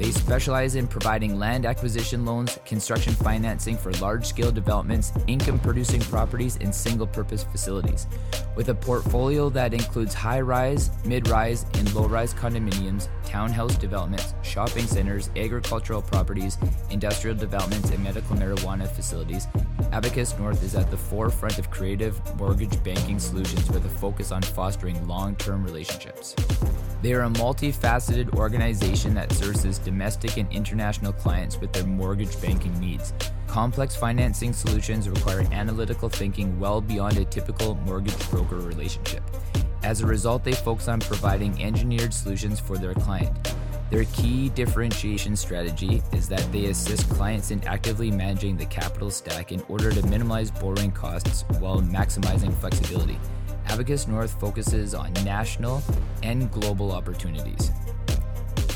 They specialize in providing land acquisition loans, construction financing for large scale developments, income producing properties, and single purpose facilities. With a portfolio that includes high rise, mid rise, and low rise condominiums, townhouse developments, shopping centers, agricultural properties, industrial developments, and medical marijuana facilities, Abacus North is at the forefront of creative mortgage banking solutions with a focus on fostering long term relationships. They are a multifaceted organization that services domestic and international clients with their mortgage banking needs. Complex financing solutions require analytical thinking well beyond a typical mortgage broker relationship. As a result, they focus on providing engineered solutions for their client. Their key differentiation strategy is that they assist clients in actively managing the capital stack in order to minimize borrowing costs while maximizing flexibility. Abacus North focuses on national and global opportunities.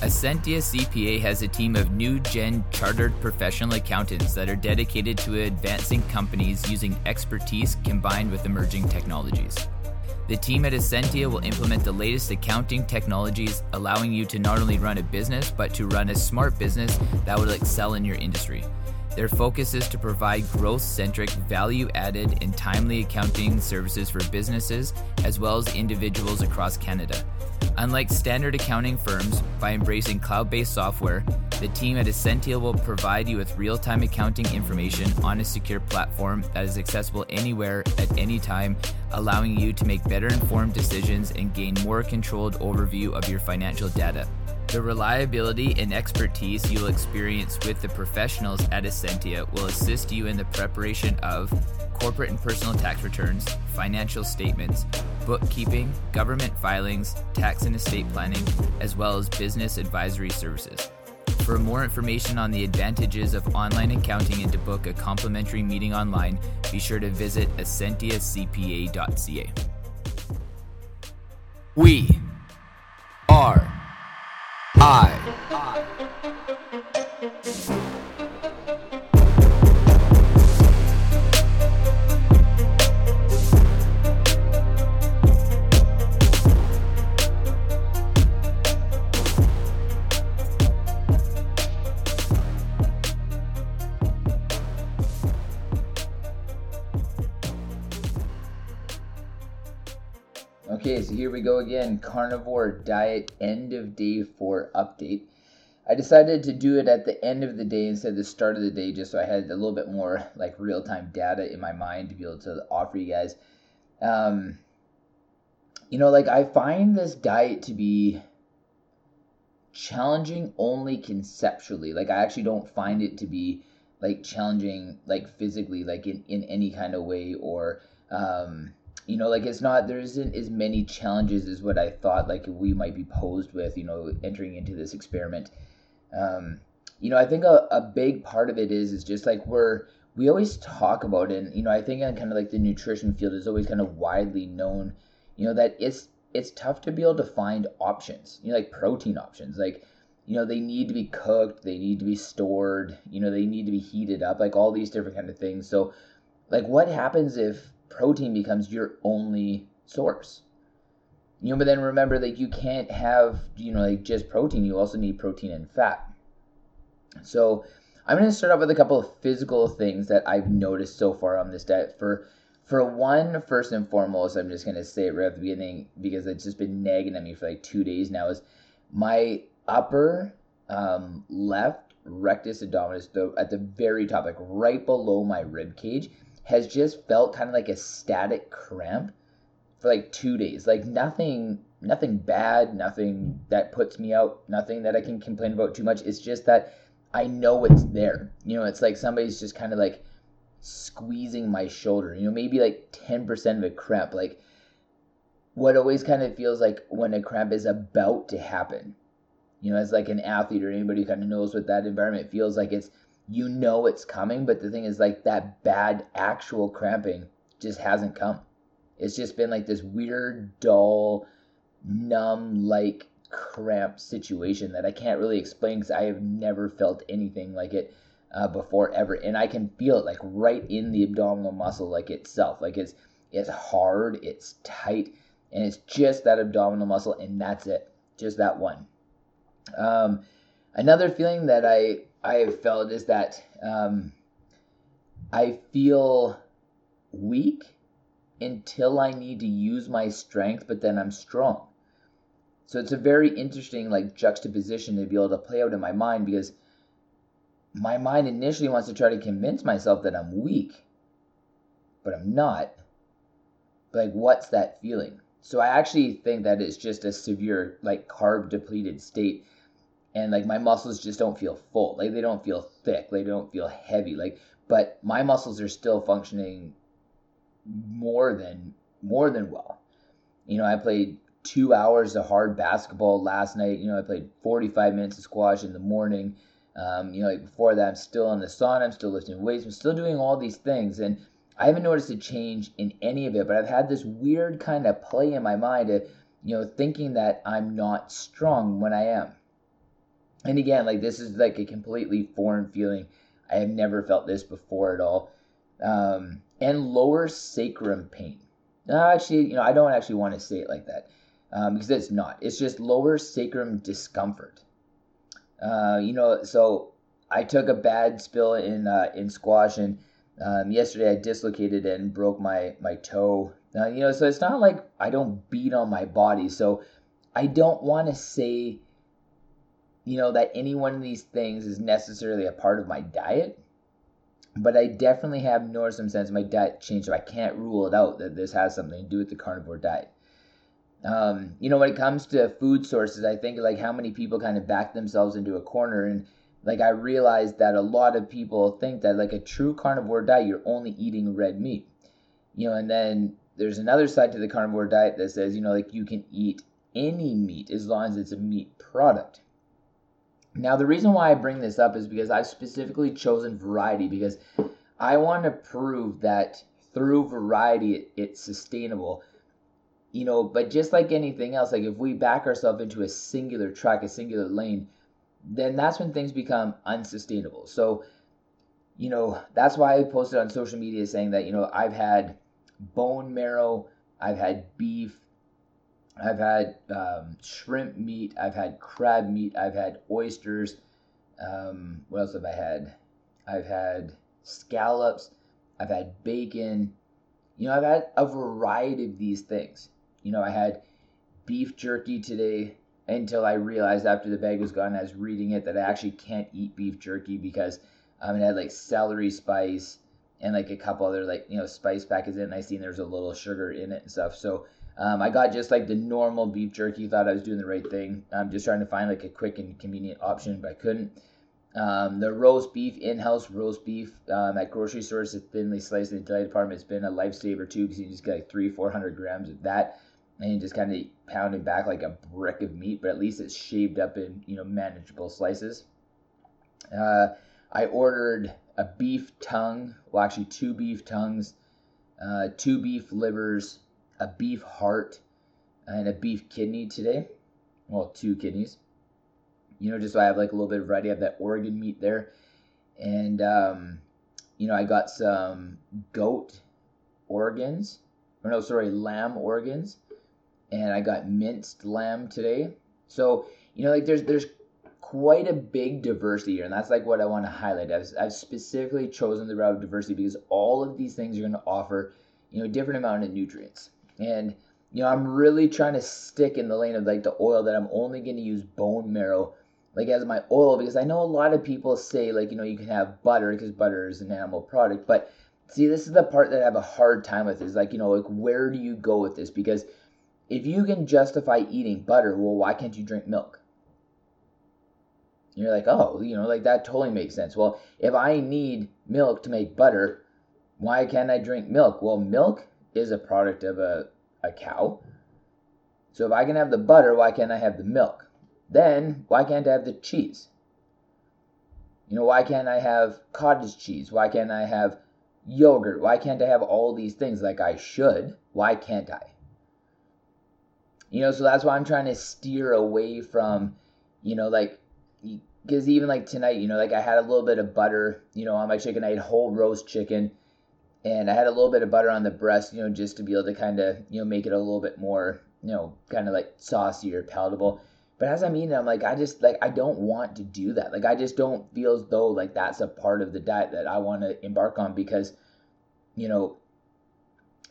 Ascentia CPA has a team of new gen chartered professional accountants that are dedicated to advancing companies using expertise combined with emerging technologies. The team at Ascentia will implement the latest accounting technologies, allowing you to not only run a business, but to run a smart business that will excel in your industry. Their focus is to provide growth centric, value added, and timely accounting services for businesses as well as individuals across Canada. Unlike standard accounting firms, by embracing cloud based software, the team at Ascentia will provide you with real time accounting information on a secure platform that is accessible anywhere at any time, allowing you to make better informed decisions and gain more controlled overview of your financial data. The reliability and expertise you will experience with the professionals at Ascentia will assist you in the preparation of corporate and personal tax returns, financial statements, bookkeeping, government filings, tax and estate planning, as well as business advisory services. For more information on the advantages of online accounting and to book a complimentary meeting online, be sure to visit ascentiacpa.ca. We are I. Okay, so here we go again. Carnivore diet end of day four update. I decided to do it at the end of the day instead of the start of the day, just so I had a little bit more like real time data in my mind to be able to offer you guys. Um, you know, like I find this diet to be challenging only conceptually. Like I actually don't find it to be like challenging like physically, like in in any kind of way or um you know like it's not there isn't as many challenges as what i thought like we might be posed with you know entering into this experiment. Um, you know i think a, a big part of it is is just like we're we always talk about it and you know i think in kind of like the nutrition field is always kind of widely known you know that it's it's tough to be able to find options you know like protein options like you know they need to be cooked they need to be stored you know they need to be heated up like all these different kind of things. So like what happens if protein becomes your only source. You know, but then remember that you can't have, you know, like just protein, you also need protein and fat. So I'm going to start off with a couple of physical things that I've noticed so far on this diet. For for one, first and foremost, I'm just going to say it right at the beginning because it's just been nagging at me for like two days now. Is my upper um, left rectus abdominis, the, at the very top, like right below my rib cage, has just felt kind of like a static cramp for like two days. Like nothing, nothing bad, nothing that puts me out, nothing that I can complain about too much. It's just that I know it's there. You know, it's like somebody's just kind of like squeezing my shoulder. You know, maybe like ten percent of a cramp. Like what always kind of feels like when a cramp is about to happen you know, as like an athlete or anybody who kind of knows what that environment feels like, it's you know it's coming, but the thing is like that bad actual cramping just hasn't come. It's just been like this weird, dull, numb like cramp situation that I can't really explain because I have never felt anything like it uh, before ever, and I can feel it like right in the abdominal muscle like itself, like it's it's hard, it's tight, and it's just that abdominal muscle, and that's it, just that one. Um, another feeling that I I have felt is that um, I feel weak until I need to use my strength, but then I'm strong. So it's a very interesting like juxtaposition to be able to play out in my mind because my mind initially wants to try to convince myself that I'm weak, but I'm not. Like, what's that feeling? So I actually think that it's just a severe like carb depleted state and like my muscles just don't feel full. Like they don't feel thick. They don't feel heavy. Like but my muscles are still functioning more than more than well. You know i played two hours of hard basketball last night. You know i played 45 minutes of squash in the morning. Um, you know like before that i'm still in the sauna i'm still lifting weights. I'm still doing all these things. And i haven't noticed a change in any of it but i've had this weird kind of play in my mind of you know thinking that i'm not strong when i am and again, like this is like a completely foreign feeling. I have never felt this before at all. Um, and lower sacrum pain. No, actually, you know, I don't actually want to say it like that um, because it's not. It's just lower sacrum discomfort. Uh, you know, so I took a bad spill in uh, in squash, and um, yesterday I dislocated and broke my my toe. Uh, you know, so it's not like I don't beat on my body. So I don't want to say you know, that any one of these things is necessarily a part of my diet. But I definitely have noticed some sense my diet changed, so I can't rule it out that this has something to do with the carnivore diet. Um, you know, when it comes to food sources, I think like how many people kind of back themselves into a corner and like I realized that a lot of people think that like a true carnivore diet, you're only eating red meat. You know, and then there's another side to the carnivore diet that says, you know, like you can eat any meat as long as it's a meat product. Now, the reason why I bring this up is because I've specifically chosen variety because I want to prove that through variety it, it's sustainable. You know, but just like anything else, like if we back ourselves into a singular track, a singular lane, then that's when things become unsustainable. So, you know, that's why I posted on social media saying that, you know, I've had bone marrow, I've had beef, I've had um, shrimp meat. I've had crab meat. I've had oysters. Um, what else have I had? I've had scallops. I've had bacon. You know, I've had a variety of these things. You know, I had beef jerky today until I realized after the bag was gone, I was reading it that I actually can't eat beef jerky because um, it had like celery spice and like a couple other like you know spice packets in it. And I seen there's a little sugar in it and stuff. So um, I got just like the normal beef jerky. Thought I was doing the right thing. I'm just trying to find like a quick and convenient option, but I couldn't. Um, the roast beef, in-house roast beef um, at grocery stores, it's thinly sliced in the deli department. It's been a lifesaver too because you just get like three, four hundred grams of that, and you just kind of pound it back like a brick of meat. But at least it's shaved up in you know manageable slices. Uh, I ordered a beef tongue, well actually two beef tongues, uh, two beef livers, a beef heart and a beef kidney today. Well, two kidneys. You know, just so I have like a little bit of variety. I have that organ meat there. And, um, you know, I got some goat organs. Or no, sorry, lamb organs. And I got minced lamb today. So, you know, like there's there's quite a big diversity here, and that's like what I want to highlight. I've, I've specifically chosen the route of diversity because all of these things are going to offer, you know, a different amount of nutrients. And you know, I'm really trying to stick in the lane of like the oil that I'm only going to use bone marrow like as my oil because I know a lot of people say like you know you can have butter because butter is an animal product, but see this is the part that I have a hard time with is like you know like where do you go with this because if you can justify eating butter, well why can't you drink milk? You're like, oh, you know, like that totally makes sense. Well, if I need milk to make butter, why can't I drink milk? Well, milk is a product of a, a cow. So if I can have the butter, why can't I have the milk? Then why can't I have the cheese? You know, why can't I have cottage cheese? Why can't I have yogurt? Why can't I have all these things like I should? Why can't I? You know, so that's why I'm trying to steer away from, you know, like, because even like tonight, you know, like I had a little bit of butter, you know, on my chicken. I had whole roast chicken and I had a little bit of butter on the breast, you know, just to be able to kind of, you know, make it a little bit more, you know, kind of like saucy or palatable. But as I'm eating, I'm like, I just like I don't want to do that. Like I just don't feel as though like that's a part of the diet that I want to embark on because, you know,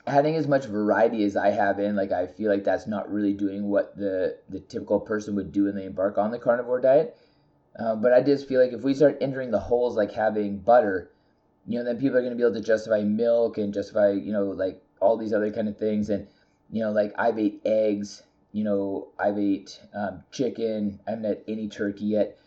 having as much variety as I have in, like I feel like that's not really doing what the the typical person would do when they embark on the carnivore diet. Uh, but I just feel like if we start entering the holes like having butter, you know, then people are going to be able to justify milk and justify, you know, like all these other kind of things. And, you know, like I've ate eggs you know, I've ate um, chicken. I haven't had any turkey yet.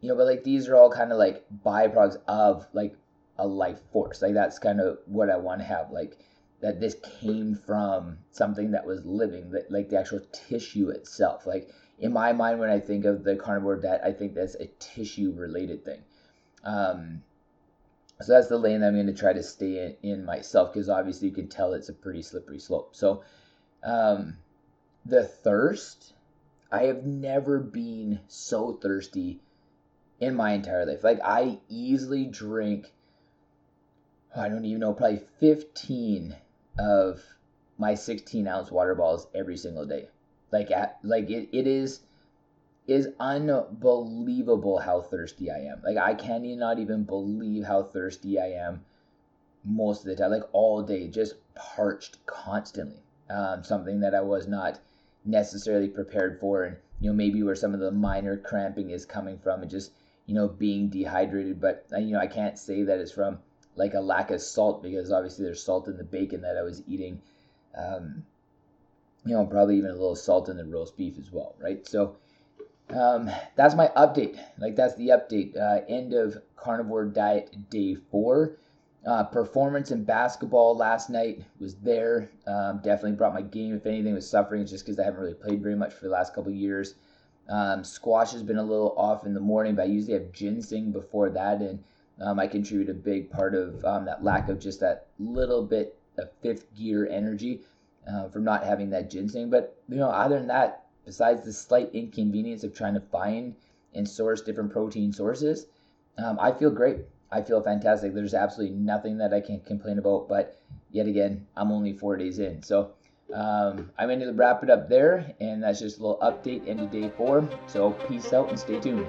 You know, but like these are all kind of like byproducts of like a life force. Like that's kind of what I want to have. Like that this came from something that was living, that like the actual tissue itself. Like in my mind, when I think of the carnivore diet, I think that's a tissue related thing. Um, so that's the lane I'm going to try to stay in, in myself because obviously you can tell it's a pretty slippery slope. So, um, the thirst, I have never been so thirsty in my entire life. Like I easily drink I don't even know, probably 15 of my 16 ounce water balls every single day. Like at like it, it is is unbelievable how thirsty I am. Like I can't not even believe how thirsty I am most of the time, like all day, just parched constantly. Um, something that I was not necessarily prepared for and you know maybe where some of the minor cramping is coming from and just you know being dehydrated but uh, you know i can't say that it's from like a lack of salt because obviously there's salt in the bacon that i was eating um, you know probably even a little salt in the roast beef as well right so um, that's my update like that's the update uh, end of carnivore diet day four uh, performance in basketball last night was there. Um, definitely brought my game. If anything was suffering, it's just because I haven't really played very much for the last couple years. Um, squash has been a little off in the morning, but I usually have ginseng before that, and um, I contribute a big part of um, that lack of just that little bit of fifth gear energy uh, from not having that ginseng. But you know, other than that, besides the slight inconvenience of trying to find and source different protein sources, um, I feel great. I feel fantastic. There's absolutely nothing that I can complain about. But yet again, I'm only four days in. So um, I'm going to wrap it up there. And that's just a little update into day four. So peace out and stay tuned.